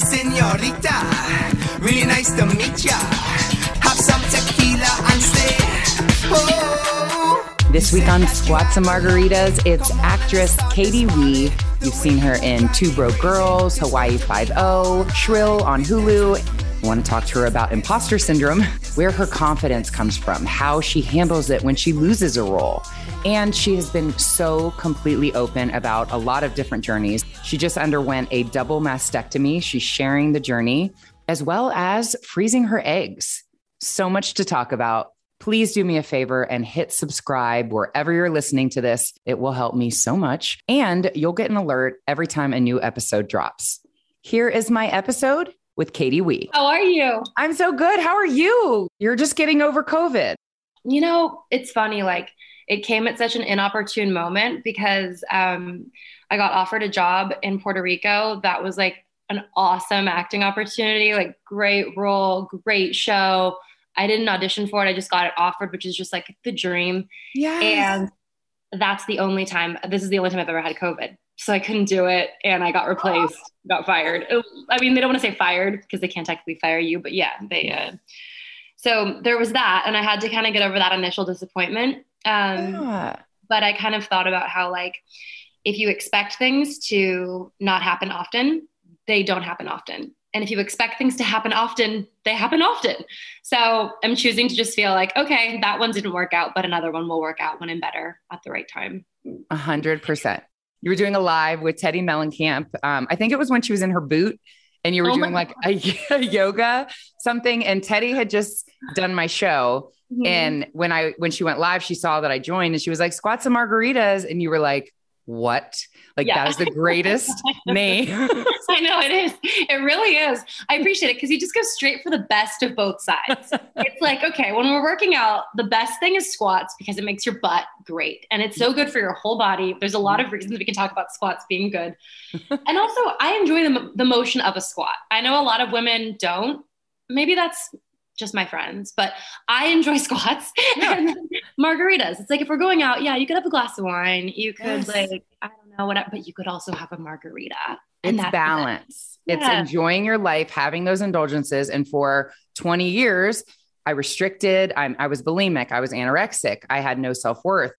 senorita. Really nice to meet ya. Have some tequila and. Oh. This week on Squats and Margaritas, it's actress Katie Wee. You've seen her in Two Broke Girls, Hawaii Five-O, Shrill on Hulu. I want to talk to her about imposter syndrome, where her confidence comes from, how she handles it when she loses a role. And she has been so completely open about a lot of different journeys. She just underwent a double mastectomy. She's sharing the journey, as well as freezing her eggs. So much to talk about please do me a favor and hit subscribe wherever you're listening to this. It will help me so much. And you'll get an alert every time a new episode drops. Here is my episode with Katie Wee. How are you? I'm so good. How are you? You're just getting over COVID. You know, it's funny. Like, it came at such an inopportune moment because um, I got offered a job in Puerto Rico that was like an awesome acting opportunity, like, great role, great show I didn't audition for it. I just got it offered, which is just like the dream. Yeah. And that's the only time, this is the only time I've ever had COVID. So I couldn't do it and I got replaced, got fired. I mean, they don't want to say fired because they can't technically fire you, but yeah, they, uh, so there was that. And I had to kind of get over that initial disappointment. Um, yeah. But I kind of thought about how, like, if you expect things to not happen often, they don't happen often. And if you expect things to happen often, they happen often. So I'm choosing to just feel like, okay, that one didn't work out, but another one will work out when I'm better at the right time. A hundred percent. You were doing a live with Teddi Mellencamp. Um, I think it was when she was in her boot and you were oh doing like a, a, yoga something. And Teddi had just done my show. Mm-hmm. And when I when she went live, she saw that I joined and she was like, squats and margaritas. And you were like, what? Like yeah. that is the greatest name. I know it is. It really is. I appreciate it because you just go straight for the best of both sides. it's like, okay, when we're working out, the best thing is squats because it makes your butt great. And it's so good for your whole body. There's a lot of reasons we can talk about squats being good. and also, I enjoy the, the motion of a squat. I know a lot of women don't. Maybe that's just my friends, but I enjoy squats yeah. and margaritas. It's like if we're going out, yeah, you could have a glass of wine. You could yes. like, I don't know, whatever, but you could also have a margarita. And it's balance. Yeah. It's enjoying your life, having those indulgences. And for 20 years, I restricted, I'm, I was bulimic, I was anorexic, I had no self worth.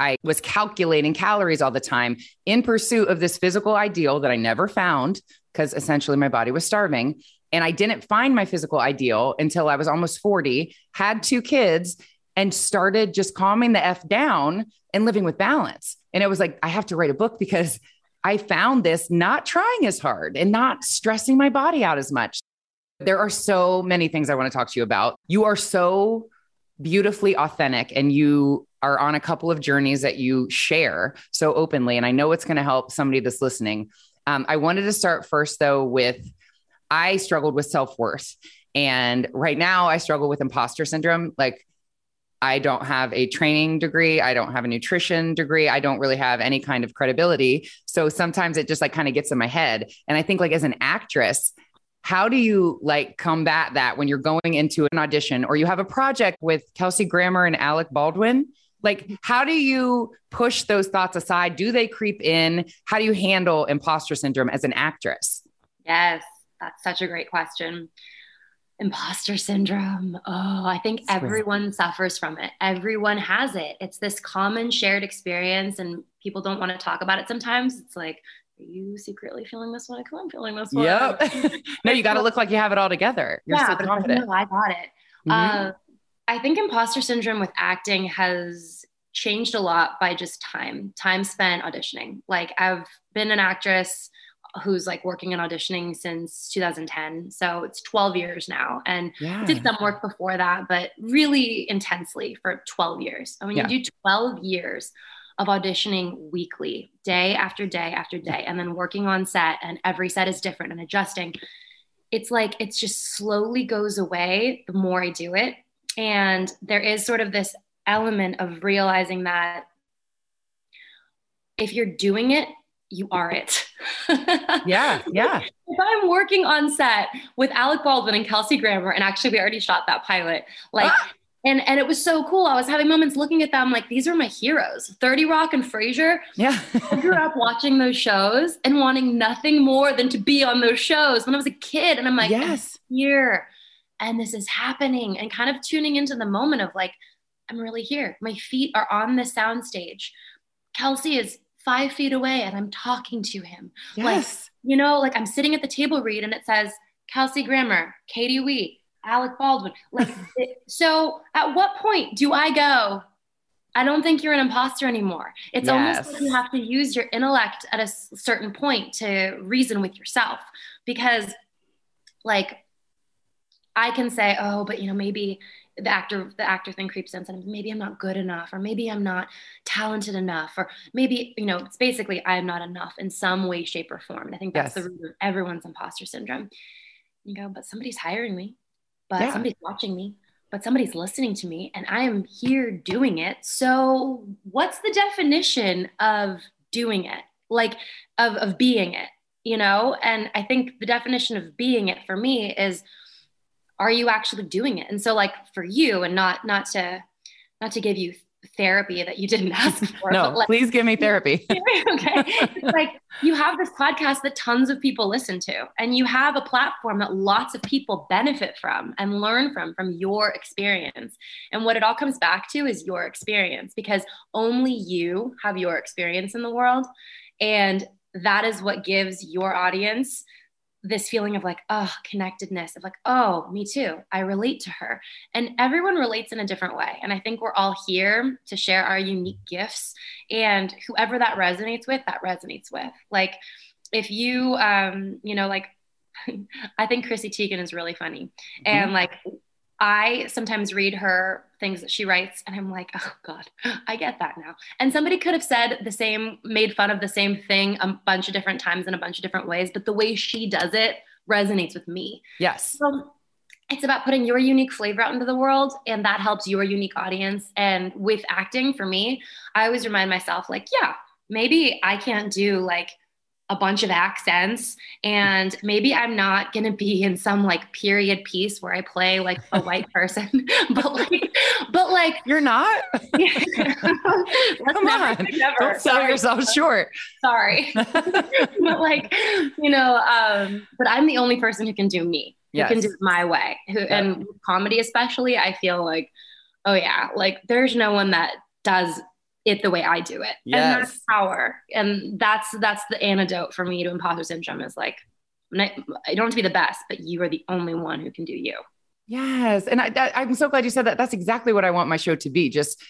I was calculating calories all the time in pursuit of this physical ideal that I never found because essentially my body was starving. And I didn't find my physical ideal until I was almost 40, had two kids, and started just calming the F down and living with balance. And it was like, I have to write a book because I found this not trying as hard and not stressing my body out as much. There are so many things I want to talk to you about. You are so beautifully authentic and you are on a couple of journeys that you share so openly. And I know it's going to help somebody that's listening. Um, I wanted to start first, though, with I struggled with self worth. And right now, I struggle with imposter syndrome. Like, I don't have a training degree. I don't have a nutrition degree. I don't really have any kind of credibility. So sometimes it just like kind of gets in my head. And I think, like, as an actress, how do you like combat that when you're going into an audition or you have a project with Kelsey Grammer and Alec Baldwin? Like, how do you push those thoughts aside? Do they creep in? How do you handle imposter syndrome as an actress? Yes. That's such a great question. Imposter syndrome. Oh, I think everyone suffers from it. Everyone has it. It's this common shared experience, and people don't want to talk about it sometimes. It's like, are you secretly feeling this one? On, feeling this one. Yep. no, you got to look like you have it all together. You're yeah, so confident. No, I got it. Mm-hmm. Uh, I think imposter syndrome with acting has changed a lot by just time, time spent auditioning. Like I've been an actress who's like working and auditioning since 2010. So it's 12 years now. And yeah. did some work before that, but really intensely for 12 years. And when yeah. you do 12 years of auditioning weekly, day after day after day, and then working on set, and every set is different and adjusting, it's like it just slowly goes away the more I do it. And there is sort of this element of realizing that if you're doing it you are it. yeah, yeah. If I'm working on set with Alec Baldwin and Kelsey Grammer, and actually we already shot that pilot, like ah! And and it was so cool. I was having moments looking at them like these are my heroes. 30 Rock and Frasier. Yeah. I grew up watching those shows and wanting nothing more than to be on those shows when I was a kid. And I'm like, yes, I'm here. And this is happening. And kind of tuning into the moment of like, I'm really here. My feet are on the soundstage. Kelsey is five feet away and I'm talking to him. Yes. Like, you know, like I'm sitting at the table read and it says Kelsey Grammer, Katie Wee, Alec Baldwin. Like, it, so at what point do I go? I don't think you're an imposter anymore. It's yes. almost like you have to use your intellect at a certain point to reason with yourself because, like, I can say, oh, but you know, maybe the actor the actor thing creeps in and maybe i'm not good enough or maybe i'm not talented enough or maybe you know it's basically i'm not enough in some way shape or form. And i think that's yes. the root of everyone's imposter syndrome. You go but somebody's hiring me but yeah. somebody's watching me but somebody's listening to me and i am here doing it. So what's the definition of doing it? Like of of being it you know? And i think the definition of being it for me is are you actually doing it? And so like for you and not not to not to give you therapy that you didn't ask for no like, please give me therapy. Okay. It's like you have this podcast that tons of people listen to and you have a platform that lots of people benefit from and learn from from your experience. And what it all comes back to is your experience because only you have your experience in the world and that is what gives your audience this feeling of like, oh, connectedness, of like, oh, me too. I relate to her. And everyone relates in a different way. And I think we're all here to share our unique gifts. And whoever that resonates with, that resonates with. Like, if you, um, you know, like, I think Chrissy Teigen is really funny. Mm-hmm. And like, I sometimes read her things that she writes and I'm like, oh God, I get that now. And somebody could have said the same, made fun of the same thing a bunch of different times in a bunch of different ways, but the way she does it resonates with me. Yes. So it's about putting your unique flavor out into the world and that helps your unique audience. And with acting for me, I always remind myself, like, yeah, maybe I can't do like a bunch of accents and maybe i'm not going to be in some like period piece where i play like a white person but like but like you're not come on don't sell sorry. yourself short sorry but like you know um but i'm the only person who can do me who yes. can do it my way who yeah. and comedy especially i feel like oh yeah like there's no one that does it the way I do it. Yes. And that's power. And that's that's the antidote for me to imposter syndrome is like I don't have to be the best, but you are the only one who can do you. Yes. And I, I'm so glad you said that. That's exactly what I want my show to be. Just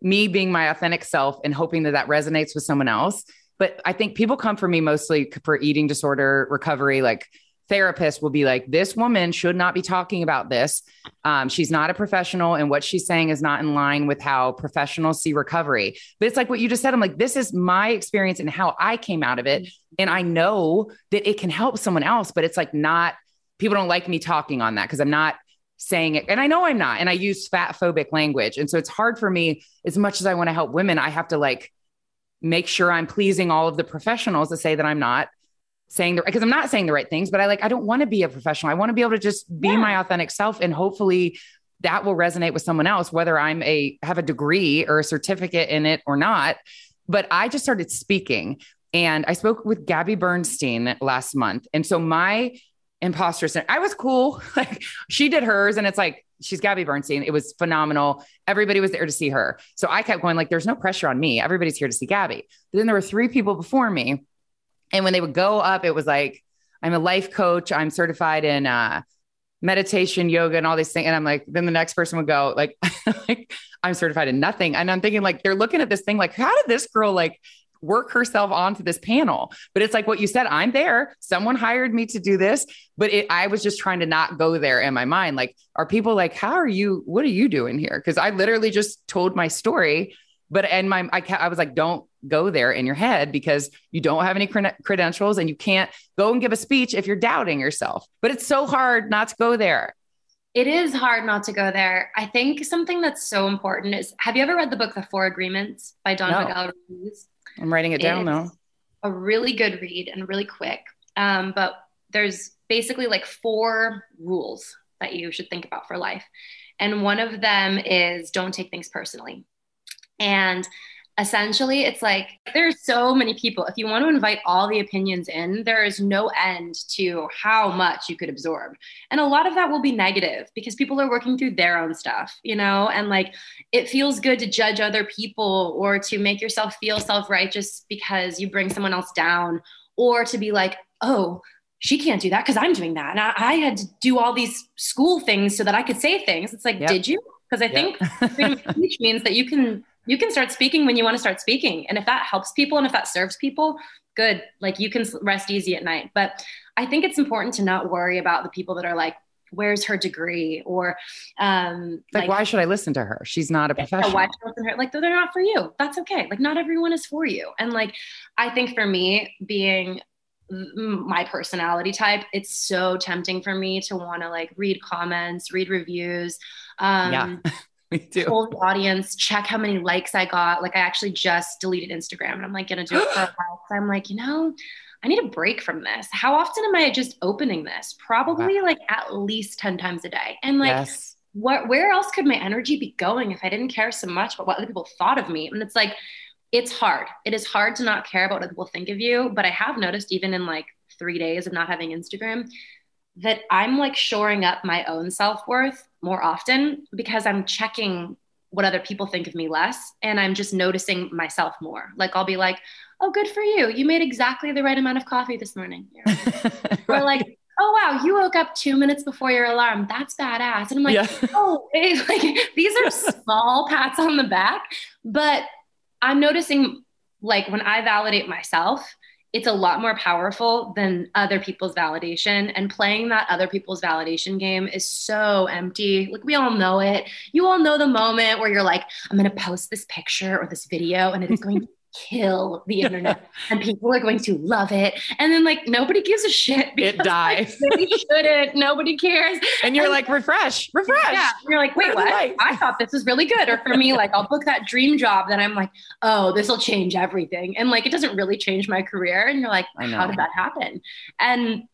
me being my authentic self and hoping that that resonates with someone else. But I think people come for me mostly for eating disorder recovery, like therapist will be like, this woman should not be talking about this. Um, she's not a professional, and what she's saying is not in line with how professionals see recovery. But it's like what you just said. I'm like, this is my experience and how I came out of it. And I know that it can help someone else, but it's like not, people don't like me talking on that because I'm not saying it. And I know I'm not. And I use fat phobic language. And so it's hard for me, as much as I want to help women, I have to like, make sure I'm pleasing all of the professionals to say that I'm not saying the because I'm not saying the right things, but I like I don't want to be a professional. I want to be able to just be yeah. my authentic self and hopefully that will resonate with someone else whether I'm a have a degree or a certificate in it or not. But I just started speaking and I spoke with Gabby Bernstein last month. And so my imposter syndrome, I was cool. Like she did hers and it's like she's Gabby Bernstein. It was phenomenal. Everybody was there to see her. So I kept going like there's no pressure on me. Everybody's here to see Gabby. But then there were three people before me and when they would go up, it was like, I'm a life coach. I'm certified in uh, meditation, yoga, and all these things. And I'm like, then the next person would go, like, like, I'm certified in nothing. And I'm thinking, like, they're looking at this thing, like, how did this girl like work herself onto this panel? But it's like what you said, I'm there. Someone hired me to do this, but it, I was just trying to not go there in my mind. Like, are people like, how are you? What are you doing here? Because I literally just told my story but and my I, I was like don't go there in your head because you don't have any credentials and you can't go and give a speech if you're doubting yourself but it's so hard not to go there it is hard not to go there i think something that's so important is have you ever read the book the four agreements by don no. miguel ruiz i'm writing it down now a really good read and really quick um, but there's basically like four rules that you should think about for life. And one of them is don't take things personally. And essentially it's like there's so many people. If you want to invite all the opinions in there is no end to how much you could absorb. And a lot of that will be negative because people are working through their own stuff you know? And like it feels good to judge other people or to make yourself feel self-righteous because you bring someone else down or to be like oh she can't do that because i'm doing that. And I, I, had to do all these school things so that i could say things. It's like yep. did you? Because i think freedom of speech means that you can you can start speaking when you want to start speaking. And if that helps people and if that serves people, good. Like you can rest easy at night. But I think it's important to not worry about the people that are like, where's her degree or um like, like why should i listen to her she's not a professional why should I listen to her like they're not for you that's okay like not everyone is for you and like i think for me being my personality type it's so tempting for me to want to like read comments read reviews um yeah. Me too. Told the audience, check how many likes I got. Like I actually just deleted Instagram and I'm like gonna do it for a while. So I'm like, you know, I need a break from this. How often am I just opening this? Probably wow. like at least 10 times a day. And like yes. what where else could my energy be going if I didn't care so much about what other people thought of me? And it's like it's hard. It is hard to not care about what people think of you. But I have noticed even in like three days of not having Instagram that I'm like shoring up my own self worth more often because I'm checking what other people think of me less and I'm just noticing myself more. Like I'll be like, "Oh, good for you. You made exactly the right amount of coffee this morning." right. Or like, "Oh wow, you woke up 2 minutes before your alarm. That's badass." And I'm like, yeah. "Oh, like these are small pats on the back, but I'm noticing like when I validate myself, it's a lot more powerful than other people's validation. And playing that other people's validation game is so empty. Like we all know it. You all know the moment where you're like, I'm going to post this picture or this video and it is going to kill the internet and people are going to love it. And then like nobody gives a shit. Because, it dies. Like, shouldn't. Nobody cares. And you're and, like, refresh, refresh. Yeah. You're like, wait, what? I thought this was really good. Or for me, like I'll book that dream job. Then I'm like, oh, this will change everything. And like it doesn't really change my career. And you're like, how did that happen? And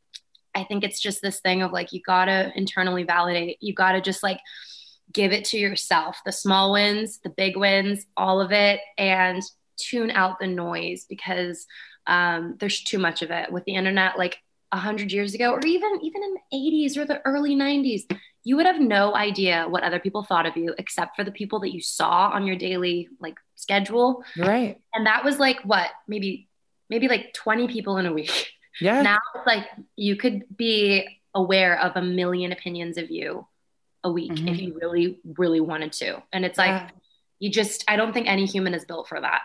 I think it's just this thing of like you gotta internally validate. You gotta just like give it to yourself. The small wins, the big wins, all of it. And tune out the noise because um, there's too much of it. With the internet like 100 years ago or even even in the 80s or the early 90s you would have no idea what other people thought of you except for the people that you saw on your daily like schedule. Right. And that was like what maybe maybe like 20 people in a week. Yeah. Now it's like you could be aware of a million opinions of you a week mm-hmm. if you really really wanted to. And it's like yeah. you just i don't think any human is built for that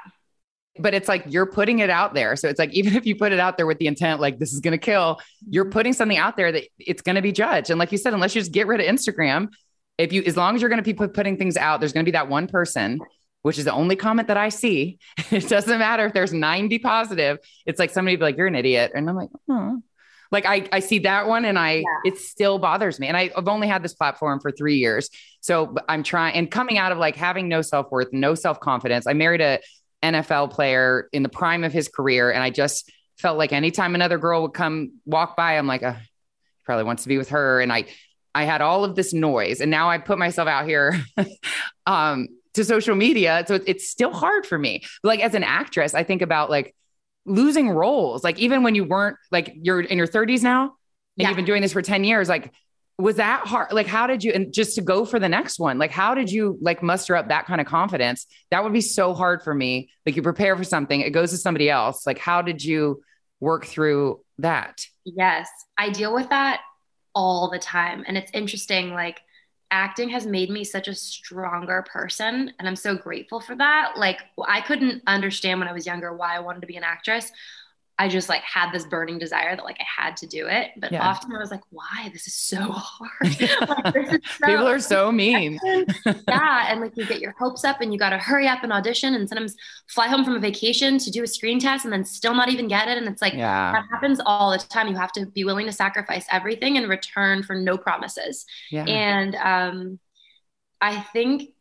but it's like you're putting it out there. So it's like even if you put it out there with the intent, like this is going to kill, you're putting something out there that it's going to be judged. And like you said, unless you just get rid of Instagram, if you, as long as you're going to be putting things out, there's going to be that one person, which is the only comment that I see. it doesn't matter if there's 90 positive. It's like somebody be like, you're an idiot. And I'm like, oh. Like I, I see that one and I, yeah. it still bothers me. And I, I've only had this platform for three years. So I'm trying and coming out of like having no self worth, no self confidence. I married a NFL player in the prime of his career. And I just felt like anytime another girl would come walk by, I'm like, oh, he probably wants to be with her. And I, I had all of this noise and now I put myself out here um, to social media. So it's still hard for me. Like as an actress, I think about like losing roles. Like even when you weren't like you're in your 30s now and yeah. you've been doing this for 10 years, like was that hard? Like how did you and just to go for the next one like how did you like muster up that kind of confidence? That would be so hard for me. Like you prepare for something it goes to somebody else. Like how did you work through that? Yes i deal with that all the time. And it's interesting like acting has made me such a stronger person and i'm so grateful for that. Like i couldn't understand when i was younger why i wanted to be an actress I just like had this burning desire that like I had to do it. But yeah. often I was like, why? This is so hard. like, this is so People are so mean. yeah. And like you get your hopes up and you got to hurry up and audition and sometimes fly home from a vacation to do a screen test and then still not even get it. And it's like, yeah. that happens all the time. You have to be willing to sacrifice everything in return for no promises. Yeah. And um, I think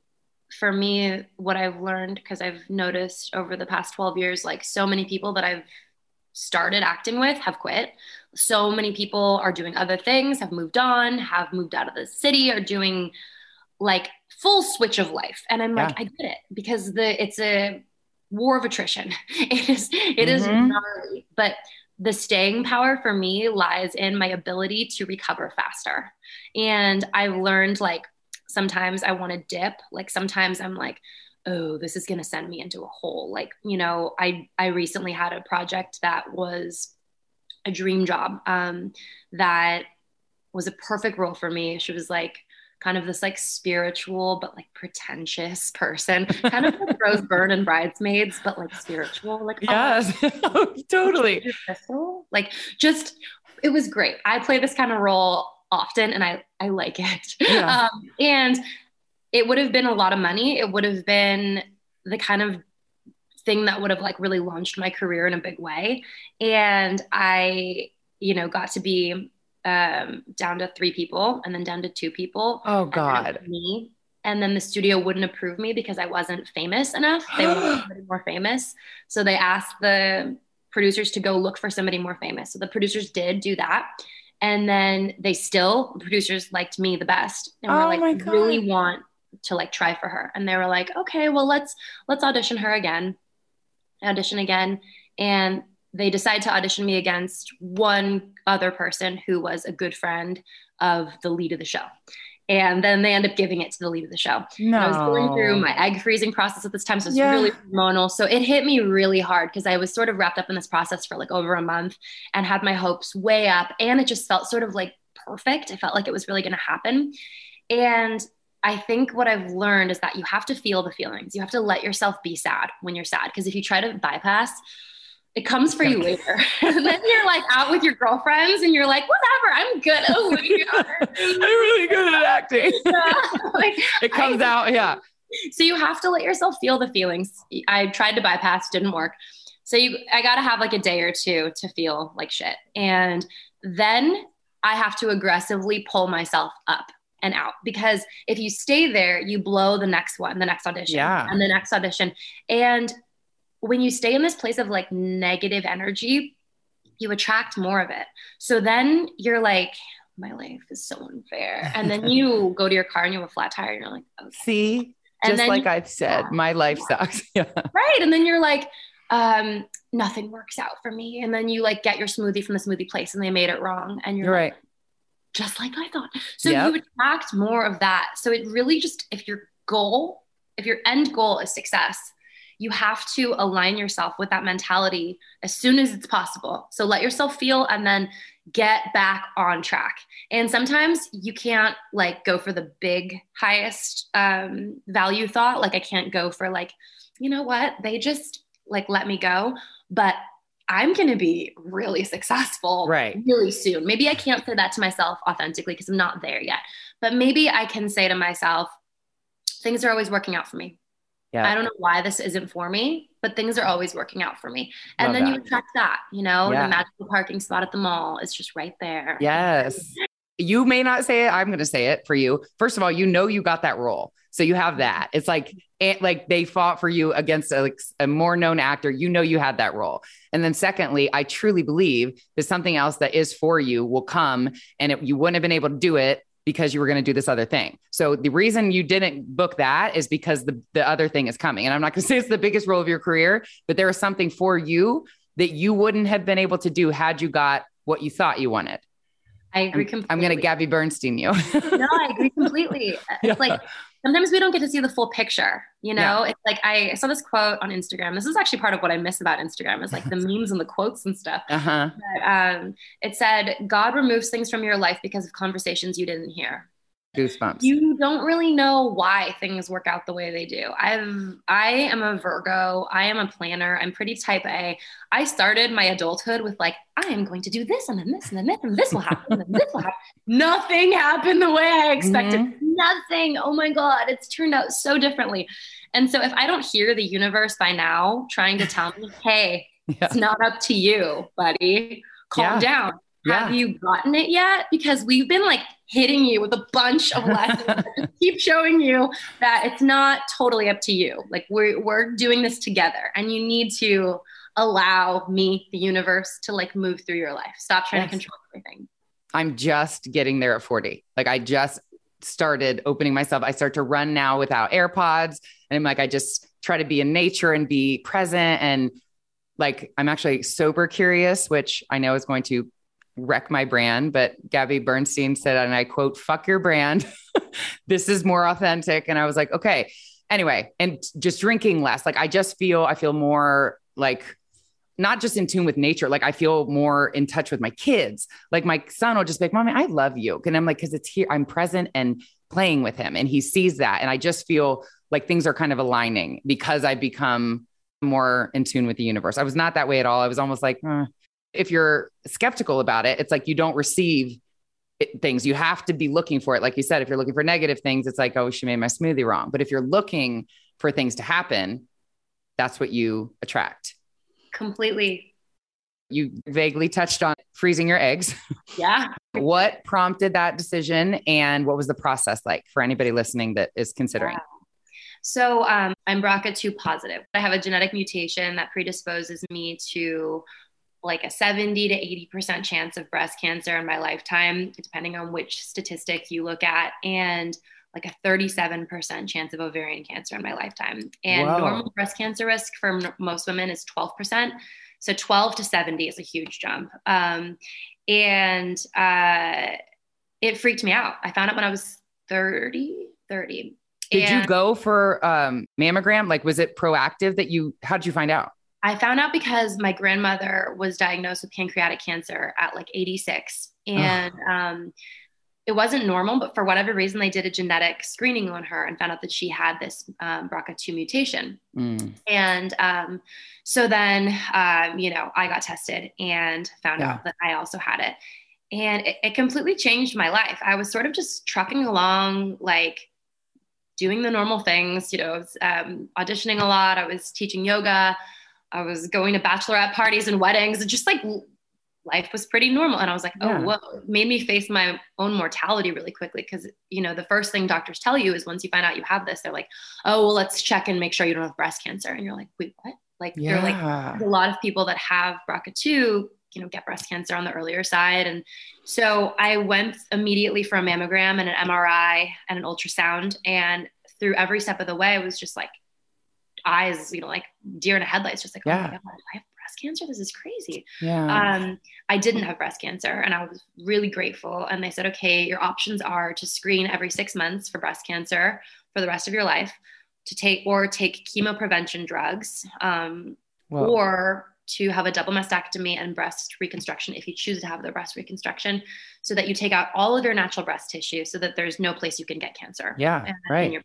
for me, what I've learned, because I've noticed over the past 12 years, like so many people that I've started acting with have quit. So many people are doing other things, have moved on, have moved out of the city, are doing like full switch of life. And I'm yeah. like, I get it because the it's a war of attrition. It is it mm-hmm. is gnarly, but the staying power for me lies in my ability to recover faster. And I've learned like sometimes I want to dip, like sometimes I'm like, oh, this is going to send me into a hole. Like, you know, I I recently had a project that was a dream job um, that was a perfect role for me. She was like kind of this like spiritual but like pretentious person, kind of like Rose Byrne and Bridesmaids, but like spiritual. Like yes, oh, totally. Like just it was great. I play this kind of role often, and I I like it. Yeah. Um, and it would have been a lot of money. It would have been the kind of thing that would have like really launched my career in a big way. And I, you know, got to be um, down to three people and then down to two people. Oh God. Me. And then the studio wouldn't approve me because I wasn't famous enough. They wanted somebody more famous. So they asked the producers to go look for somebody more famous. So the producers did do that. And then they still, the producers liked me the best. And oh we're like, really want to like try for her and they were like okay well let's let's audition her again audition again and they decide to audition me against one other person who was a good friend of the lead of the show and then they end up giving it to the lead of the show. No. I was going through my egg freezing process at this time, so it's yeah. really hormonal. So it hit me really hard because I was sort of wrapped up in this process for like over a month and had my hopes way up, and it just felt sort of like perfect. I felt like it was really going to happen, and I think what I've learned is that you have to feel the feelings. You have to let yourself be sad when you're sad. Because if you try to bypass, it comes for you later. and then you're like out with your girlfriends and you're like, whatever, I'm good. Oh, I'm really good at acting. like, it comes I, out. Yeah. So you have to let yourself feel the feelings. I tried to bypass, didn't work. So you, I got to have like a day or two to feel like shit. And then I have to aggressively pull myself up and out because if you stay there, you blow the next one, the next audition, yeah. and the next audition. And when you stay in this place of like negative energy, you attract more of it. So then you're like, my life is so unfair. And then you go to your car and you have a flat tire and you're like, okay. see, and just like I've said, yeah, my life yeah. sucks. Yeah. Right. And then you're like, um, nothing works out for me. And then you like get your smoothie from the smoothie place and they made it wrong. And you're, you're like, right just like I thought. So yep. you attract more of that. So it really just, if your goal, if your end goal is success, you have to align yourself with that mentality as soon as it's possible. So let yourself feel and then get back on track. And sometimes you can't like go for the big highest um, value thought. Like I can't go for like, you know what? They just like let me go. But I'm going to be really successful right. really soon. Maybe I can't say that to myself authentically because I'm not there yet. But maybe I can say to myself, things are always working out for me. Yeah. I don't know why this isn't for me, but things are always working out for me. And Love then that. you attract that, you know, yeah. the magical parking spot at the mall is just right there. Yes. You may not say it. I'm going to say it for you. First of all, you know you got that role. So you have that. It's like it, like they fought for you against a, like, a more known actor. You know you had that role. And then secondly, I truly believe that something else that is for you will come, and it, you wouldn't have been able to do it because you were going to do this other thing. So the reason you didn't book that is because the the other thing is coming. And I'm not going to say it's the biggest role of your career, but there is something for you that you wouldn't have been able to do had you got what you thought you wanted. I agree completely. I'm, I'm going to Gabby Bernstein you. no, I agree completely. It's yeah. like sometimes we don't get to see the full picture you know yeah. it's like I, saw this quote on instagram this is actually part of what i miss about instagram is like the memes and the quotes and stuff uh-huh. but, um, it said god removes things from your life because of conversations you didn't hear goosebumps. You don't really know why things work out the way they do. I've i am a virgo. I am a planner. I'm pretty type a. I started my adulthood with like i am going to do this and then this and then this and this will happen and then this will happen. Nothing happened the way i expected. Mm-hmm. nothing. Oh my god. It's turned out so differently. And so if i don't hear the universe by now trying to tell me hey yeah. it's not up to you buddy. Calm yeah. down yeah. Have you gotten it yet? Because we've been like hitting you with a bunch of lessons. keep showing you that it's not totally up to you. Like we're we're doing this together, and you need to allow me, the universe, to like move through your life. Stop trying yes. to control everything. I'm just getting there at 40. Like I just started opening myself. I start to run now without AirPods. And I'm like, I just try to be in nature and be present. And like, I'm actually sober curious, which I know is going to wreck my brand. But Gabby Bernstein said, and I quote, fuck your brand. this is more authentic. And I was like, okay. Anyway, and just drinking less. Like, I just feel, I feel more like, not just in tune with nature. Like I feel more in touch with my kids. Like my son will just be like, Mommy, I love you. And I'm like, because it's here, I'm present and playing with him. And he sees that. And I just feel like things are kind of aligning because I've become more in tune with the universe. I was not that way at all. I was almost like, eh. If you're skeptical about it, it's like you don't receive it, things. You have to be looking for it. Like you said, if you're looking for negative things, it's like, oh, she made my smoothie wrong. But if you're looking for things to happen, that's what you attract. Completely. You vaguely touched on freezing your eggs. Yeah. what prompted that decision and what was the process like for anybody listening that is considering? So um, I'm BRCA2 positive. I have a genetic mutation that predisposes me to like a 70 to 80% chance of breast cancer in my lifetime, depending on which statistic you look at. And like a 37% chance of ovarian cancer in my lifetime. And Whoa. normal breast cancer risk for m- most women is 12%. So 12 to 70 is a huge jump. Um, and uh, it freaked me out. I found out when I was 30, 30. Did and you go for um, mammogram? Like, was it proactive that you, how did you find out? I found out because my grandmother was diagnosed with pancreatic cancer at like 86. And um, it wasn't normal, but for whatever reason, they did a genetic screening on her and found out that she had this um, BRCA2 mutation. Mm. And um, so then, um, you know, I got tested and found yeah. out that I also had it. And it, it completely changed my life. I was sort of just trucking along, like doing the normal things, you know, was, um, auditioning a lot. I was teaching yoga. I was going to bachelorette parties and weddings and just like life was pretty normal. And I was like, oh, yeah. whoa, made me face my own mortality really quickly. Cause, you know, the first thing doctors tell you is once you find out you have this, they're like, oh, well, let's check and make sure you don't have breast cancer. And you're like, wait, what? Like, yeah. they're like, a lot of people that have BRCA2, you know, get breast cancer on the earlier side. And so I went immediately for a mammogram and an MRI and an ultrasound. And through every step of the way, I was just like, eyes, you know, like deer in a headlights, just like, yeah. oh my God, I have breast cancer? This is crazy. Yeah. Um, I didn't have breast cancer and I was really grateful. And they said, okay, your options are to screen every six months for breast cancer for the rest of your life, to take or take chemo prevention drugs, um, or to have a double mastectomy and breast reconstruction if you choose to have the breast reconstruction so that you take out all of your natural breast tissue so that there's no place you can get cancer. Yeah, right.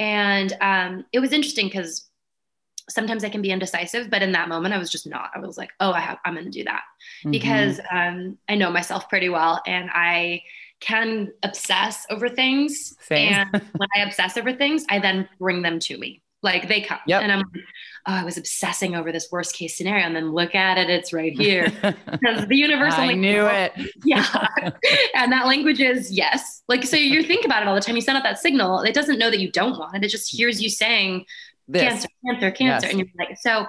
And um, it was interesting because sometimes I can be indecisive, but in that moment I was just not. I was like, oh, I have, I'm going to do that mm-hmm. because um, I know myself pretty well and I can obsess over things. Same. And when I obsess over things, I then bring them to me. Like they come yep. and I'm like, oh, I was obsessing over this worst case scenario. And then look at it, it's right here. Because the universe I knew it. yeah. and that language is yes. Like, so you think about it all the time. You send out that signal. It doesn't know that you don't want it. It just hears you saying, this. cancer, cancer, cancer. Yes. And you're like, so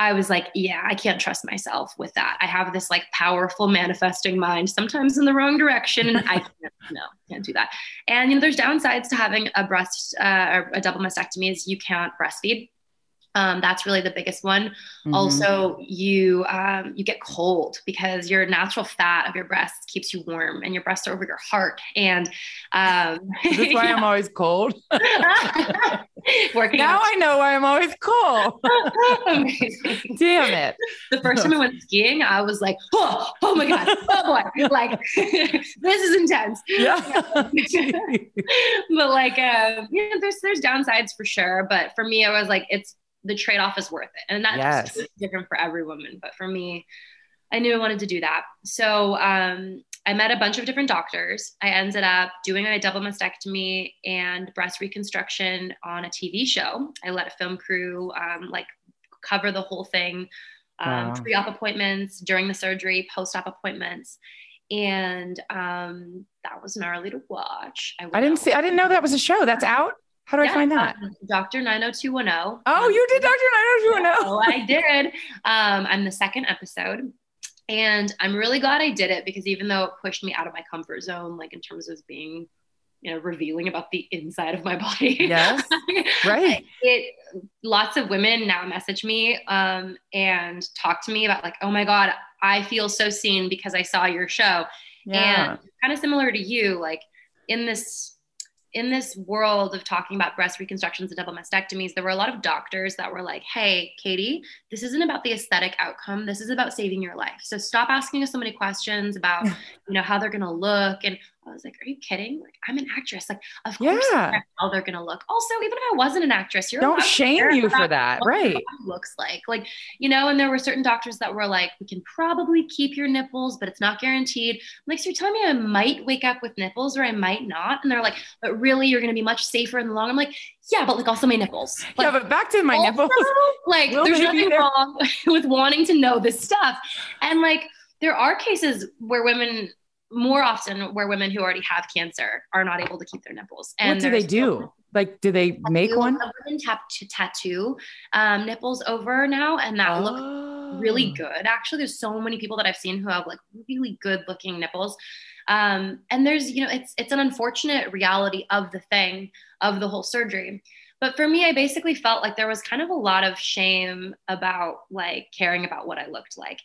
I was like, yeah, I can't trust myself with that. I have this like powerful manifesting mind, sometimes in the wrong direction. And I can't, no, can't do that. And, you know, there's downsides to having a breast uh, or a double mastectomy is you can't breastfeed. Um, that's really the biggest one. Mm-hmm. Also, you um, you get cold because your natural fat of your breasts keeps you warm, and your breasts are over your heart. And um, this why yeah. I'm always cold? Working now. I know why I'm always cool. Damn it! The first time I went skiing, I was like, "Oh, oh my god, oh boy!" Like this is intense. Yeah. but like, uh, you know, there's there's downsides for sure. But for me, I was like, it's the trade-off is worth it and that's yes. different for every woman but for me i knew i wanted to do that so um, i met a bunch of different doctors i ended up doing a double mastectomy and breast reconstruction on a tv show i let a film crew um, like cover the whole thing um, wow. pre-op appointments during the surgery post-op appointments and um, that was gnarly to watch I, I didn't see i didn't know that was a show that's out How do yeah, I find that? Um, Dr. 90210. Oh, you did Dr. 90210. Oh, I did. Um, I'm the second episode. And I'm really glad I did it because even though it pushed me out of my comfort zone, like in terms of being, you know, revealing about the inside of my body. Yes. right. It lots of women now message me um, and talk to me about like, oh my God, I feel so seen because I saw your show. Yeah. And kind of similar to you, like in this in this world of talking about breast reconstructions and double mastectomies, there were a lot of doctors that were like, hey, Katie, this isn't about the aesthetic outcome. This is about saving your life. So stop asking us so many questions about, you know, how they're going to look and I was like, are you kidding? Like, I'm an actress. Like, of course, yeah. how they're gonna look. Also, even if I wasn't an actress, you're don't shame you for that, right? Looks like, like, you know. And there were certain doctors that were like, we can probably keep your nipples, but it's not guaranteed. I'm like, so you're telling me I might wake up with nipples or I might not? And they're like, but really, you're gonna be much safer in the long. I'm like, yeah, but like also my nipples. Like, yeah, but back to my also, nipples. Like, Will there's nothing wrong with wanting to know this stuff, and like there are cases where women more often where women who already have cancer are not able to keep their nipples. And what do they do? Like, do they make one? Women tap to tattoo um, nipples over now, and that oh. look really good. Actually, there's so many people that I've seen who have like really good looking nipples. Um, and there's, you know, it's it's an unfortunate reality of the thing of the whole surgery. But for me, I basically felt like there was kind of a lot of shame about like caring about what I looked like.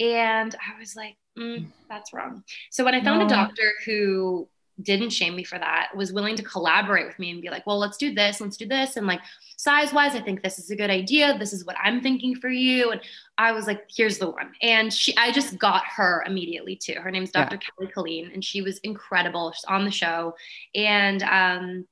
And I was like, mm, that's wrong. So when I found no. a doctor who didn't shame me for that, was willing to collaborate with me and be like, well, let's do this, let's do this. And like size wise, I think this is a good idea. This is what I'm thinking for you. And I was like, here's the one. And she, I just got her immediately too. Her name's Dr. Yeah. Kelly Killeen, and she was incredible. She's on the show. And, um,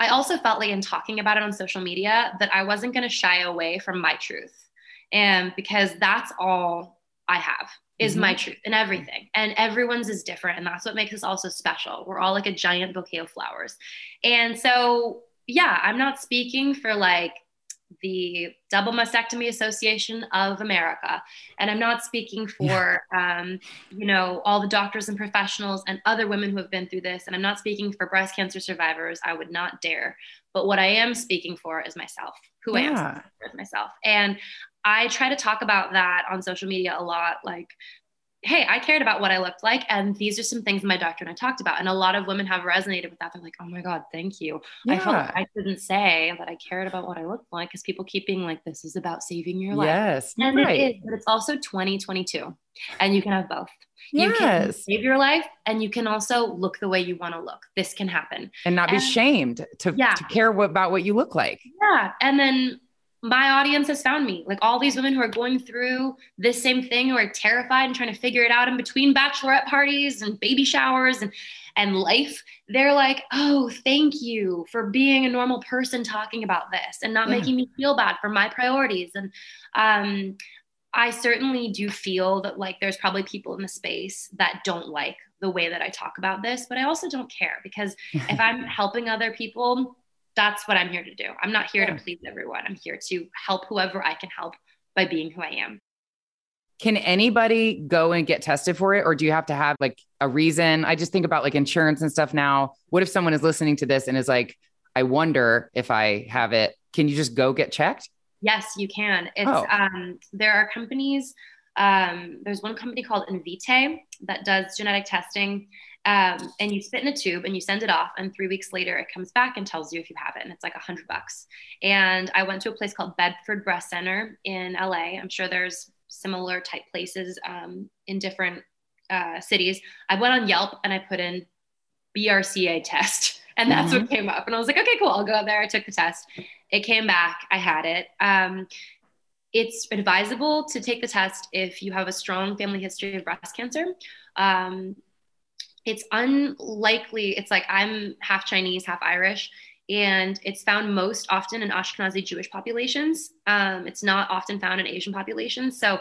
I also felt like in talking about it on social media that I wasn't going to shy away from my truth. And because that's all I have is mm-hmm. my truth and everything. And everyone's is different. And that's what makes us all so special. We're all like a giant bouquet of flowers. And so, yeah, I'm not speaking for like the Double Mastectomy Association of America. And I'm not speaking for, um, you know, all the doctors and professionals and other women who have been through this. And I'm not speaking for breast cancer survivors. I would not dare. But what I am speaking for is myself, who yeah. I am is myself. And I try to talk about that on social media a lot. Like, hey, I cared about what I looked like. And these are some things my doctor and I talked about. And a lot of women have resonated with that. They're like, oh my God, thank you. Yeah. I felt like I didn't say that I cared about what I looked like because people keep being like, this is about saving your life. Yes. And right. it is, but it's also 2022. And you can have both. Yes. You can save your life and you can also look the way you want to look. This can happen. And not be shamed to, yeah. to care what, about what you look like. Yeah. And then my audience has found me. Like all these women who are going through this same thing, who are terrified and trying to figure it out in between bachelorette parties and baby showers and and life, they're like, "Oh, thank you for being a normal person talking about this and not yeah. making me feel bad for my priorities." And um, I certainly do feel that like there's probably people in the space that don't like the way that I talk about this, but I also don't care because if I'm helping other people that's what I'm here to do. I'm not here yeah. to please everyone. I'm here to help whoever I can help by being who I am. Can anybody go and get tested for it? Or do you have to have like a reason? I just think about like insurance and stuff now. What if someone is listening to this and is like, I wonder if I have it? Can you just go get checked? Yes, you can. It's oh. um, there are companies. Um, there's one company called Invitae that does genetic testing um, and you spit in a tube and you send it off and three weeks later it comes back and tells you if you have it and it's like a hundred bucks. And i went to a place called bedford breast center in la i'm sure there's similar type places um, in different uh, cities. I went on yelp and i put in brca test and that's mm-hmm. what came up. And i was like okay cool i'll go out there. I took the test. It came back. I had it. Um, it's advisable to take the test if you have a strong family history of breast cancer. Um, it's unlikely. It's like I'm half Chinese, half Irish, and it's found most often in Ashkenazi Jewish populations. Um, it's not often found in Asian populations. So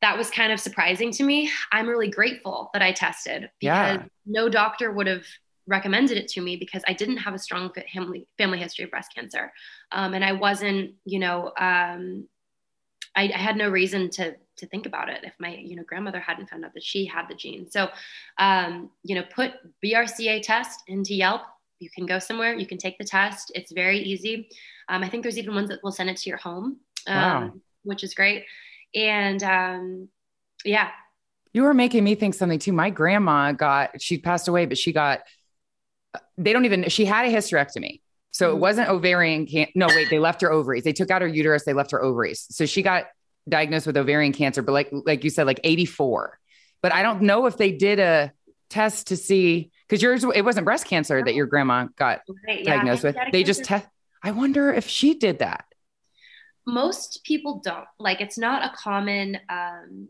that was kind of surprising to me. I'm really grateful that I tested because yeah. no doctor would have recommended it to me because I didn't have a strong family family history of breast cancer, um, and I wasn't, you know, um, I, I, had no reason to to think about it if my you know grandmother hadn't found out that she had the gene so um, you know put brca test into yelp you can go somewhere, you can take the test. It's very easy. Um, I think there's even ones that will send it to your home, um, wow. which is great. And um, yeah. You were making me think something too. My grandma got, she passed away, but she got, they don't even, she had a hysterectomy. So it mm-hmm. wasn't ovarian cancer. No, wait, they left her ovaries. They took out her uterus. They left her ovaries. So she got diagnosed with ovarian cancer, but like, like you said, like 84. But I don't know if they did a test to see, because yours, it wasn't breast cancer that your grandma got right, diagnosed yeah, with. They just test. I wonder if she did that. Most people don't. Like, it's not a common um,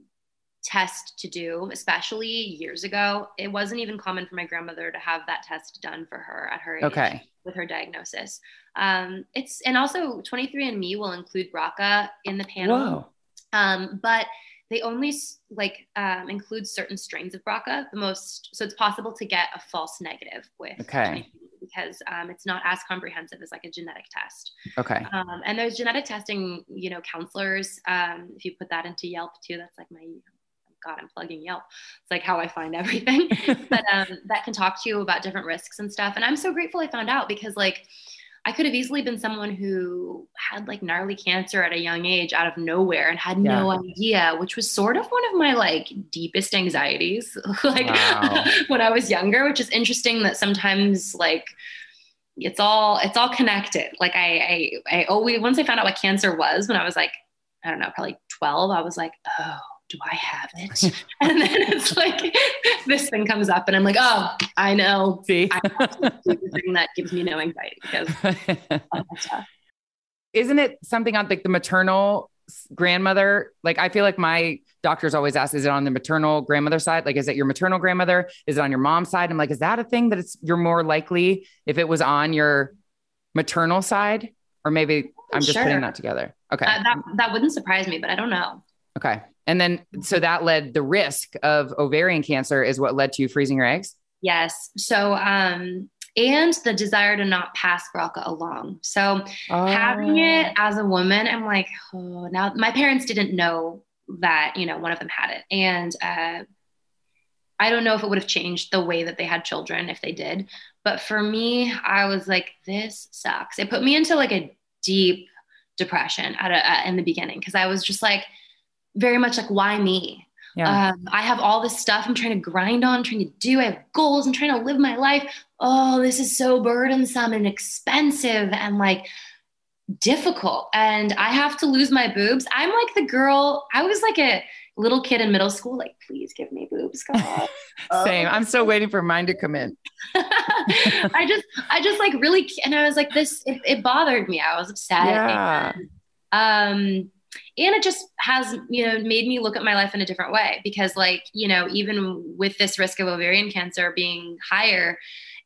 test to do, especially years ago. It wasn't even common for my grandmother to have that test done for her at her age okay. With her diagnosis. Um, it's and also 23andMe will include BRCA in the panel. Whoa. Um, but they only like um, include certain strains of BRCA. The most so it's possible to get a false negative with okay because um, it's not as comprehensive as like a genetic test. Okay. Um, and there's genetic testing, you know, counselors. Um, if you put that into Yelp too, that's like my God, I'm plugging Yelp. It's like how I find everything. but um, that can talk to you about different risks and stuff. And I'm so grateful I found out because like I could have easily been someone who had like gnarly cancer at a young age out of nowhere and had yeah. no idea, which was sort of one of my like deepest anxieties, like wow. when I was younger, which is interesting that sometimes like it's all it's all connected. Like I I I always once I found out what cancer was when I was like, I don't know, probably 12, I was like, oh do I have it? and then it's like this thing comes up, and I'm like, oh, I know. See, I the thing that gives me no anxiety because Isn't it something on like the maternal grandmother? Like, I feel like my doctors always ask, is it on the maternal grandmother side? Like, is it your maternal grandmother? Is it on your mom's side? I'm like, is that a thing that it's you're more likely if it was on your maternal side? Or maybe I'm just sure. putting that together. Okay. Uh, that, that wouldn't surprise me, but I don't know. Okay. And then, so that led the risk of ovarian cancer is what led to you freezing your eggs? Yes. So, um, and the desire to not pass BRCA along. So, oh. having it as a woman, I'm like, oh, now my parents didn't know that, you know, one of them had it. And, uh, I don't know if it would have changed the way that they had children if they did. But for me, I was like, this sucks. It put me into like a deep depression at a, at, in the beginning because I was just like, very much like, why me? Yeah. Um, I have all this stuff I'm trying to grind on, trying to do. I have goals. I'm trying to live my life. Oh, this is so burdensome and expensive and like difficult. And I have to lose my boobs. I'm like the girl, I was like a little kid in middle school, like, please give me boobs. God. Same. I'm still waiting for mine to come in. I just, I just like really, and I was like, this, it, it bothered me. I was upset. Yeah. And, um, and it just has you know made me look at my life in a different way because like you know even with this risk of ovarian cancer being higher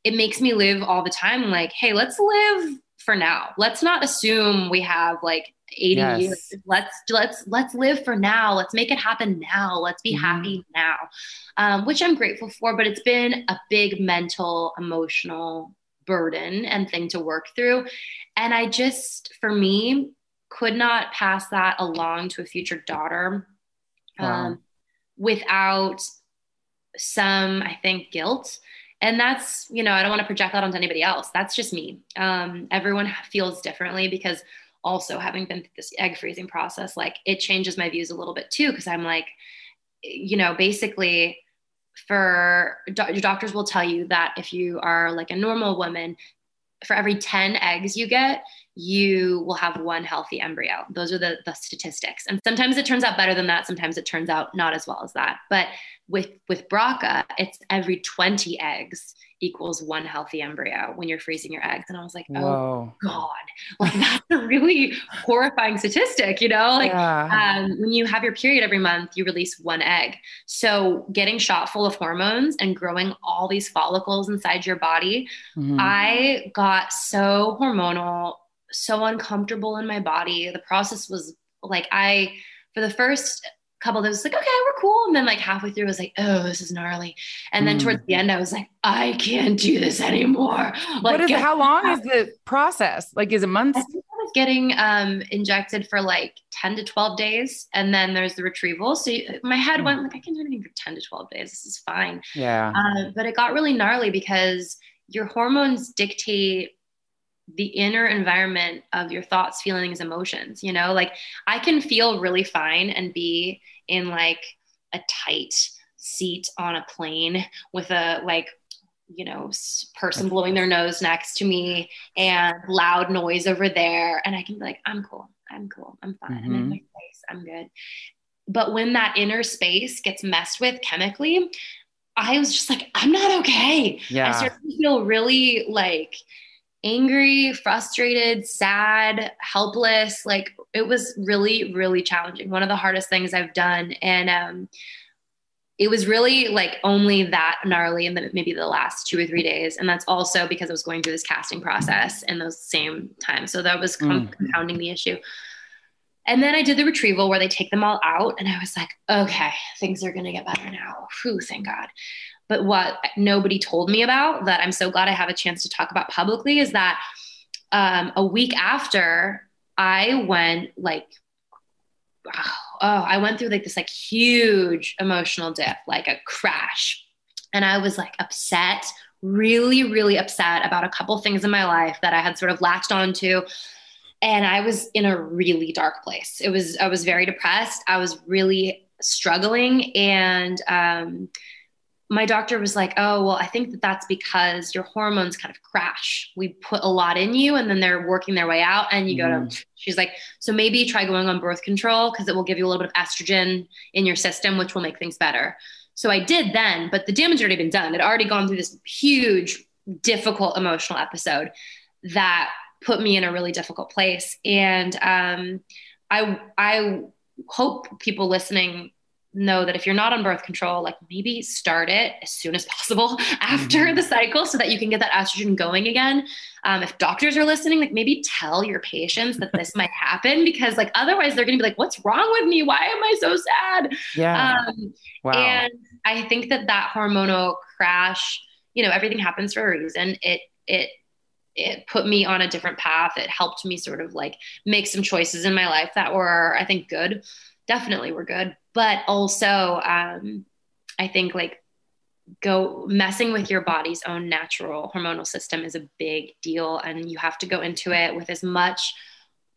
it makes me live all the time like hey let's live for now. Let's not assume we have like 80 yes. years. Let's let's let's live for now. Let's make it happen now. Let's be mm-hmm. happy now um, which i'm grateful for but it's been a big mental emotional burden and thing to work through. And i just for me could not pass that along to a future daughter wow. um, without some, I think, guilt. And that's, you know, I don't want to project that onto anybody else. That's just me. Um, everyone feels differently because also having been through this egg freezing process, like it changes my views a little bit too. Cause I'm like, you know, basically, for do- doctors will tell you that if you are like a normal woman, for every 10 eggs you get, you will have one healthy embryo. Those are the, the statistics. And sometimes it turns out better than that. Sometimes it turns out not as well as that. But with, with BRCA, it's every 20 eggs equals one healthy embryo when you're freezing your eggs. And I was like, oh God, like that's a really horrifying statistic, you know? Like yeah. um, when you have your period every month, you release one egg. So getting shot full of hormones and growing all these follicles inside your body, mm-hmm. I got so hormonal so uncomfortable in my body. The process was like I for the first couple of days like okay we're cool. And then like halfway through I was like oh this is gnarly. And then mm. towards the end I was like I can't do this anymore. Like what is how long is the process? Like is it months? I, I was getting um injected for like 10 to 12 days and then there's the retrieval. So my head mm. went like I can do anything for 10 to 12 days. This is fine. Yeah. Uh, but it got really gnarly because your hormones dictate the inner environment of your thoughts, feelings, emotions. You know, like I can feel really fine and be in like a tight seat on a plane with a like you know person blowing their nose next to me and loud noise over there and i can be like i'm cool. I'm cool. I'm fine. Mm-hmm. i'm in my place i'm good. But when that inner space gets messed with chemically i was just like i'm not okay. Yeah. i started to feel really like angry, frustrated, sad, helpless. Like it was really, really challenging. One of the hardest things I've done. And um, it was really like only that gnarly in the, maybe the last two or three days. And that's also because I was going through this casting process in those same times. So that was com- mm. compounding the issue. And then I did the retrieval where they take them all out. And I was like, okay, things are going to get better now. Whew, thank God. But what nobody told me about that I'm so glad I have a chance to talk about publicly is that um, a week after I went like, oh, I went through like this like huge emotional dip, like a crash. And I was like upset, really, really upset about a couple things in my life that I had sort of latched onto and I was in a really dark place. It was I was very depressed. I was really struggling, and um, my doctor was like, "Oh, well, I think that that's because your hormones kind of crash. We put a lot in you, and then they're working their way out, and you mm. go to." Mm-hmm. She's like, "So maybe try going on birth control because it will give you a little bit of estrogen in your system, which will make things better." So I did then, but the damage had already been done. I'd already gone through this huge, difficult emotional episode that put me in a really difficult place, and um, I I hope people listening know that if you're not on birth control, like maybe start it as soon as possible after mm-hmm. the cycle so that you can get that estrogen going again. Um, if doctors are listening, like maybe tell your patients that this might happen because like otherwise they're going to be like, what's wrong with me? Why am I so sad? Yeah. Um, wow. And I think that that hormonal crash, you know, everything happens for a reason. It, it, it put me on a different path. It helped me sort of like make some choices in my life that were, I think, good. Definitely were good but also um, i think like go messing with your body's own natural hormonal system is a big deal and you have to go into it with as much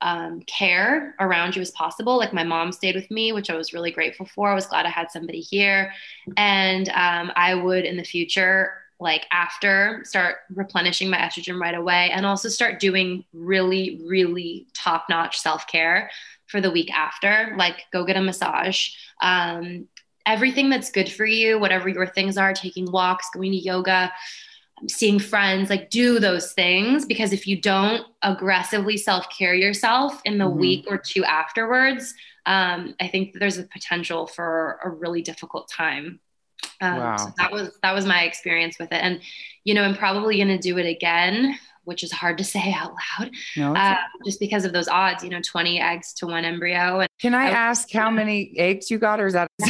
um, care around you as possible. Like my mom stayed with me which i was really grateful for. I was glad i had somebody here. And um, i would in the future like after start replenishing my estrogen right away and also start doing really really top notch self care for the week after like go get a massage um, everything that's good for you, whatever your things are, taking walks, going to yoga, seeing friends, like do those things. Because if you don't aggressively self care yourself in the mm-hmm. week or two afterwards, um, I think there's a potential for a really difficult time. Um, wow. So that was that was my experience with it, and you know, I'm probably going to do it again which is hard to say out loud, no, uh, just because of those odds. You know, twenty eggs to one embryo. And Can I, I ask how many eggs you got, or is that?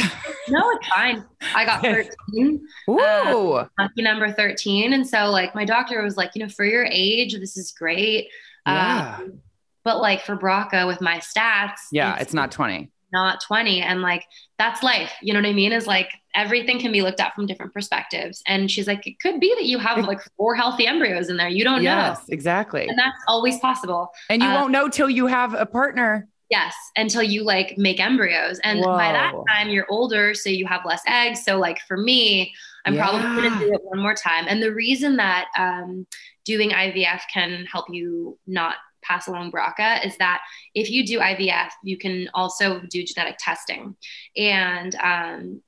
no, it's fine. I got thirteen. Ooh, uh, lucky number thirteen. And so, like, my doctor was like, you know, for your age, this is great. Yeah. Um, but like for BRCA with my stats, yeah, it's, it's not twenty not 20 and like that's life. You know what i mean? Is like everything can be looked at from different perspectives. And she's like it could be that you have like four healthy embryos in there. You don't yes, know. Yes exactly. And that's always possible. And you uh, won't know till you have a partner. Yes until you like make embryos. And Whoa. by that time you're older so you have less eggs. So like for me i'm yeah. probably going to do it one more time. And the reason that um, doing ivf can help you not pass along BRCA is that if you do IVF, you can also do genetic testing. And um,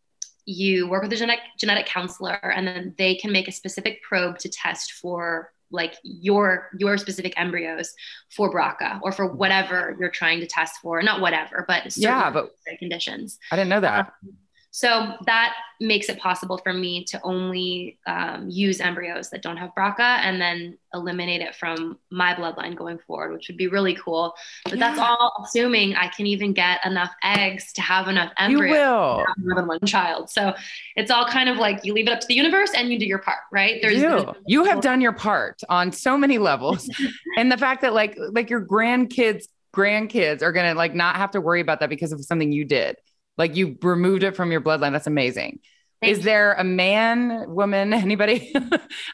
you work with a genetic, genetic counselor, and then they can make a specific probe to test for like your your specific embryos for BRCA or for whatever you're trying to test for. Not whatever, but yeah, but conditions. I didn't know that. Um, so that makes it possible for me to only um, use embryos that don't have BRCA and then eliminate it from my bloodline going forward, which would be really cool. But yeah. that's all assuming I can even get enough eggs to have enough embryos you will. more than one child. So it's all kind of like you leave it up to the universe and you do your part, right? There's you. you have done your part on so many levels. and the fact that like like your grandkids grandkids are going to like not have to worry about that because of something you did like you removed it from your bloodline. That's amazing. Thank Is you. there a man, woman, anybody?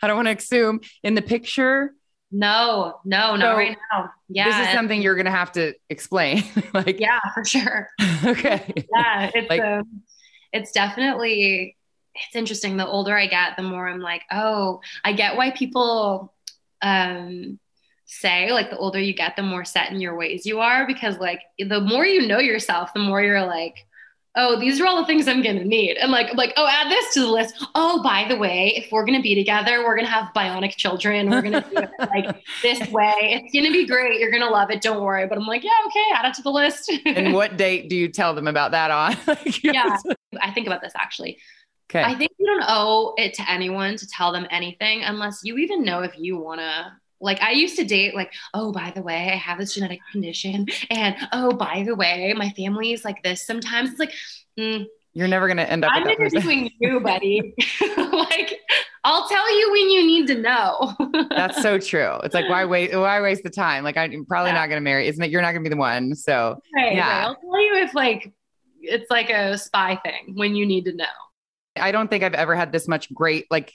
I don't want to assume in the picture. No, no, not right now. Yeah. This is something you're going to have to explain. like, yeah, for sure. okay. Yeah. It's, like, um, it's definitely, it's interesting. The older I get, the more I'm like, oh, I get why people, um, say like the older you get the more set in your ways you are because like the more you know yourself the more you're like oh, these are all the things I'm gonna need. And like, like, oh, add this to the list. Oh, by the way, if we're gonna be together, we're gonna have bionic children. We're gonna do it like this way. It's gonna be great. You're gonna love it. Don't worry. But I'm like, yeah, okay, add it to the list. and what date do you tell them about that on? yeah, I think about this actually. Okay. I think you don't owe it to anyone to tell them anything unless you even know if you wanna like I used to date like, oh, by the way, I have this genetic condition. And oh, by the way, my family is like this. Sometimes it's like, mm, you're never going to end up. I'm interviewing you, buddy. like, I'll tell you when you need to know. That's so true. It's like, why wait? Why waste the time? Like, I'm probably yeah. not going to marry. Isn't it? You're not going to be the one. So, right, yeah. Right. I'll tell you if like it's like a spy thing when you need to know. I don't think I've ever had this much great like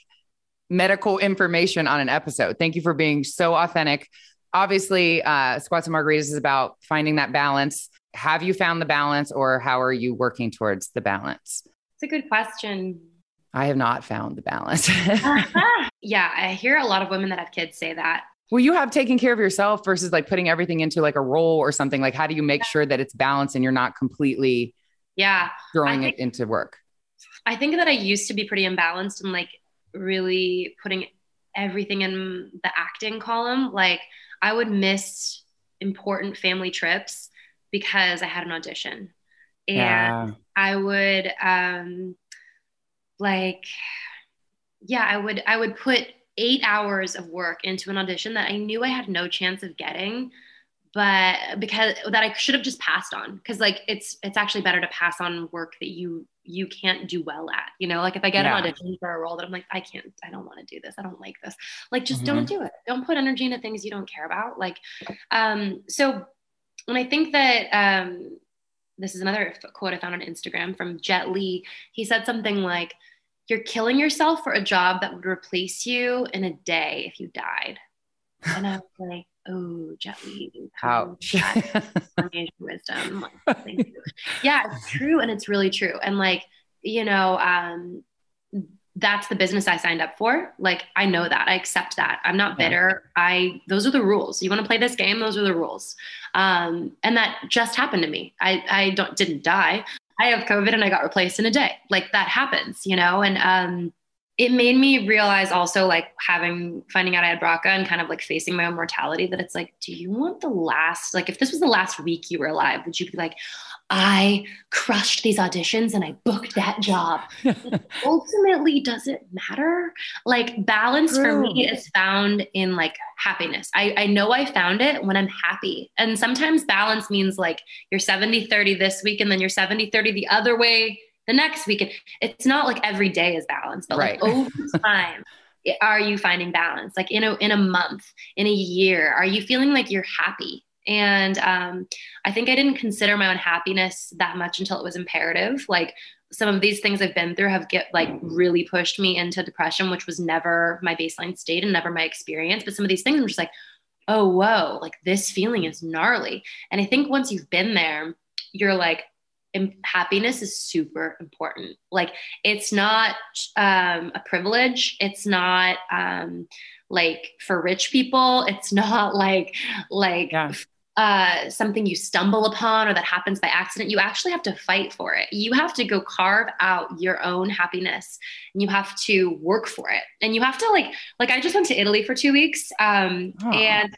medical information on an episode. Thank you for being so authentic. Obviously, uh, Squats and Margaritas is about finding that balance. Have you found the balance or how are you working towards the balance? It's a good question. I have not found the balance. yeah, I hear a lot of women that have kids say that. Well, you have taken care of yourself versus like putting everything into like a role or something. Like, how do you make sure that it's balanced and you're not completely yeah throwing think, it into work? I think that I used to be pretty imbalanced and like really putting everything in the acting column. Like I would miss important family trips because I had an audition. And yeah. I would um like yeah, I would I would put 8 hours of work into an audition that I knew I had no chance of getting but because that I should have just passed on because like it's it's actually better to pass on work that you you can't do well at you know like if I get yeah. an audition for a role that I'm like I can't I don't want to do this I don't like this like just mm-hmm. don't do it don't put energy into things you don't care about like um so and I think that um this is another quote I found on Instagram from Jet Li he said something like you're killing yourself for a job that would replace you in a day if you died and I was like oh, Jet Li, ouch, wisdom. yeah, it's true, and it's really true. And like, you know, um, that's the business I signed up for. Like, I know that. I accept that. I'm not bitter. I those are the rules. You want to play this game? Those are the rules. Um, and that just happened to me. I I don't didn't die. I have COVID and I got replaced in a day. Like that happens, you know. And um, it made me realize also like having finding out I had BRCA and kind of like facing my own mortality that it's like, do you want the last like if this was the last week you were alive, would you be like, I crushed these auditions and I booked that job? ultimately, does it matter? Like balance True. for me is found in like happiness. I, I know I found it when I'm happy. And sometimes balance means like you're 70 30 this week and then you're 70 30 the other way the next week. It's not like every day is balanced, but right. like over time, are you finding balance? Like in a in a month, in a year, are you feeling like you're happy? And um, I think I didn't consider my own happiness that much until it was imperative. Like some of these things I've been through have get like really pushed me into depression, which was never my baseline state and never my experience. But some of these things I'm just like, oh whoa, like this feeling is gnarly. And I think once you've been there, you're like, happiness is super important. Like it's not um, a privilege. It's not um, like for rich people. It's not like like yeah. uh, something you stumble upon or that happens by accident. You actually have to fight for it. You have to go carve out your own happiness, and you have to work for it. And you have to like like I just went to Italy for two weeks, um, and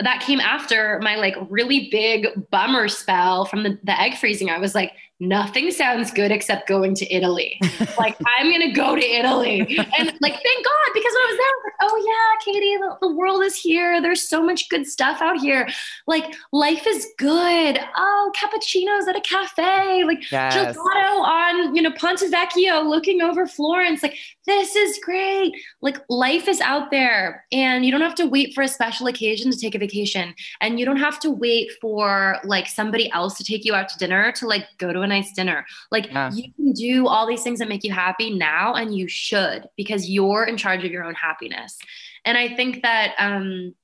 that came after my like really big bummer spell from the, the egg freezing. I was like, nothing sounds good except going to Italy. like, I'm going to go to Italy. And like, thank God, because when I was there, I was like, oh yeah, Katie, the, the, world is here. There's so much good stuff out here. Like, life is good. Oh, cappuccinos at a cafe, like yes. gelato on, you know, Ponte Vecchio looking over Florence. Like, this is great. Like life is out there and you don't have to wait for a special occasion to take a vacation. And you don't have to wait for like somebody else to take you out to dinner to like go to a nice dinner. Like yeah. you can do all these things that make you happy now and you should because you're in charge of your own happiness. And I think that um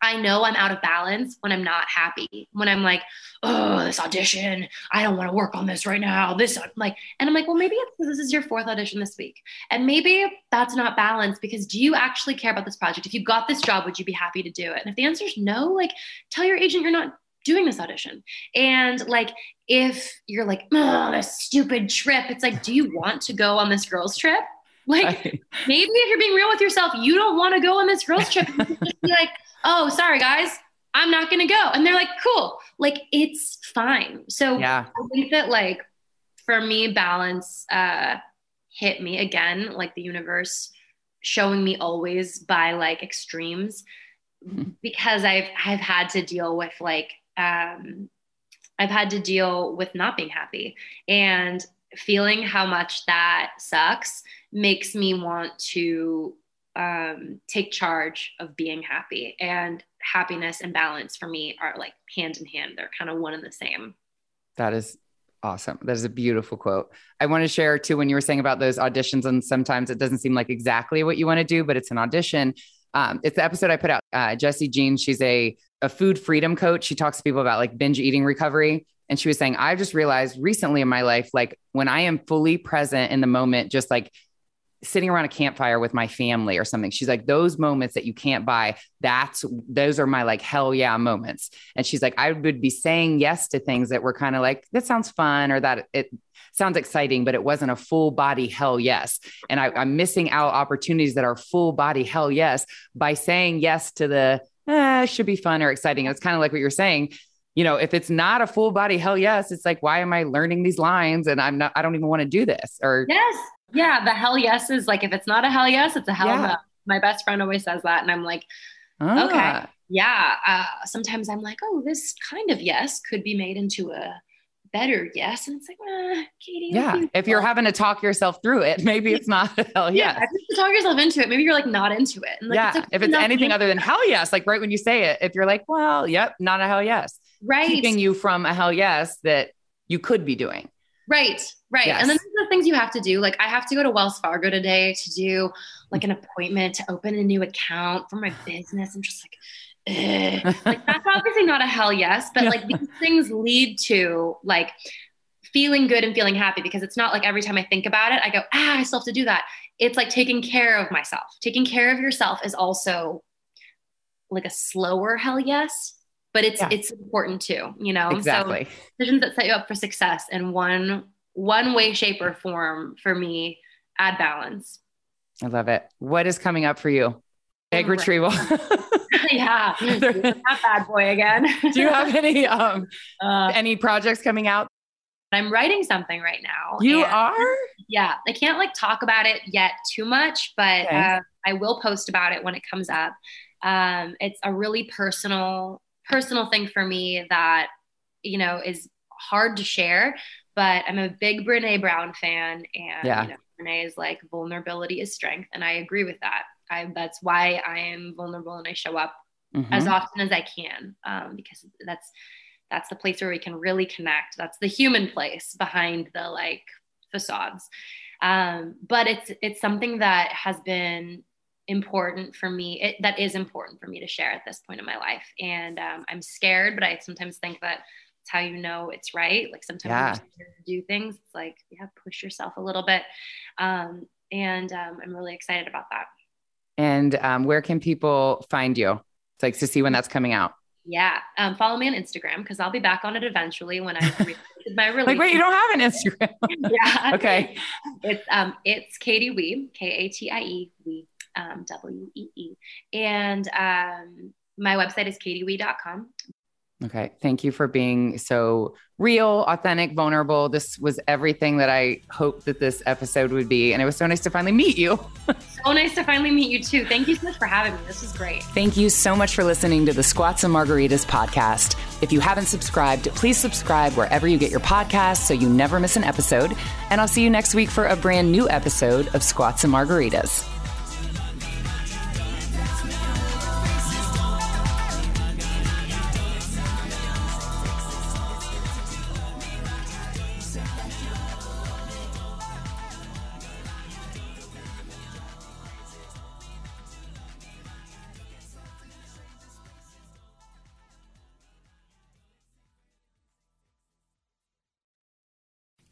I know I'm out of balance when I'm not happy. When I'm like, oh, this audition, I don't want to work on this right now. This, I'm like, and I'm like, well, maybe this is your fourth audition this week. And maybe that's not balance because do you actually care about this project? If you got this job, would you be happy to do it? And if the answer is no, like tell your agent you're not doing this audition. And like, if you're like, oh, this stupid trip, it's like, do you want to go on this girls' trip? Like, maybe if you're being real with yourself, you don't want to go on this girls' trip. just be like, oh, sorry, guys, I'm not going to go. And they're like, cool. Like, it's fine. So yeah. I think that, like, for me, balance uh, hit me again, like the universe showing me always by like extremes mm-hmm. because I've I've had to deal with like um I've had to deal with not being happy and feeling how much that sucks makes me want to um, take charge of being happy. And happiness and balance for me are like hand in hand. They're kind of one and the same. That is awesome. That is a beautiful quote. I want to share too when you were saying about those auditions and sometimes it doesn't seem like exactly what you want to do but it's an audition. Um, it's the episode i put out uh, jessie jean she's a, a food freedom coach. She talks to people about like binge eating recovery. And she was saying i just realized recently in my life like when i am fully present in the moment just like sitting around a campfire with my family or something. She's like, those moments that you can't buy, that's those are my like hell yeah moments. And she's like, I would be saying yes to things that were kind of like, that sounds fun or that it sounds exciting, but it wasn't a full body hell yes. And I, am missing out opportunities that are full body hell yes by saying yes to the eh, should be fun or exciting. It's kind of like what you're saying. You know, if it's not a full body hell yes, it's like, why am I learning these lines? And I'm not, I don't even want to do this. Or yes, yeah, the hell yes is like if it's not a hell yes, it's a hell yeah. no. My best friend always says that, and I'm like, ah. okay, yeah. Uh, sometimes I'm like, oh, this kind of yes could be made into a better yes, and it's like, eh, Katie. Yeah, if you're having to talk yourself through it, maybe it's not a hell yes. Yeah, if you talk yourself into it, maybe you're like not into it. Like, yeah, it's if it's anything other than hell yes, like right when you say it, if you're like, well, yep, not a hell yes, right, keeping you from a hell yes that you could be doing. Right, right. Yes. And then the things you have to do. Like I have to go to Wells Fargo today to do like an appointment to open a new account for my business. I'm just like, like that's obviously not a hell yes, but like these things lead to like feeling good and feeling happy because it's not like every time I think about it, I go, ah, I still have to do that. It's like taking care of myself. Taking care of yourself is also like a slower hell yes but it's yeah. it's important too, you know. Exactly. So decisions that set you up for success in one one way, shape, or form for me add balance. I love it. What is coming up for you? Egg oh, retrieval. yeah, not bad boy again. Do you have any um uh, any projects coming out? I'm writing something right now. You are? Yeah, I can't like talk about it yet too much, but okay. uh, I will post about it when it comes up. Um, it's a really personal personal thing for me that, you know, is hard to share, but I'm a big Brene Brown fan. And, yeah. you know, Brene is like vulnerability is strength. And I agree with that. I, that's why I am vulnerable and I show up mm-hmm. as often as I can um, because that's, that's the place where we can really connect. That's the human place behind the like facades. Um, but it's, it's something that has been important for me it, that is important for me to share at this point in my life and um, i'm scared but i sometimes think that it's how you know it's right. Like sometimes yeah. do things it's like yeah push yourself a little bit. Um, and um, i'm really excited about that. And um, where can people find you? It's like to see when that's coming out. Yeah. Um, follow me on instagram because i'll be back on it eventually when i my release like wait you don't have an instagram? Yeah. Okay. It's um it's katie wee k-a-t-i-e wee um, W E E. And um, my website is katiewee.com. Okay. Thank you for being so real, authentic, vulnerable. This was everything that I hoped that this episode would be. And it was so nice to finally meet you. so nice to finally meet you too. Thank you so much for having me. This was great. Thank you so much for listening to the Squats and Margaritas podcast. If you haven't subscribed, please subscribe wherever you get your podcasts so you never miss an episode. And I'll see you next week for a brand new episode of Squats and Margaritas.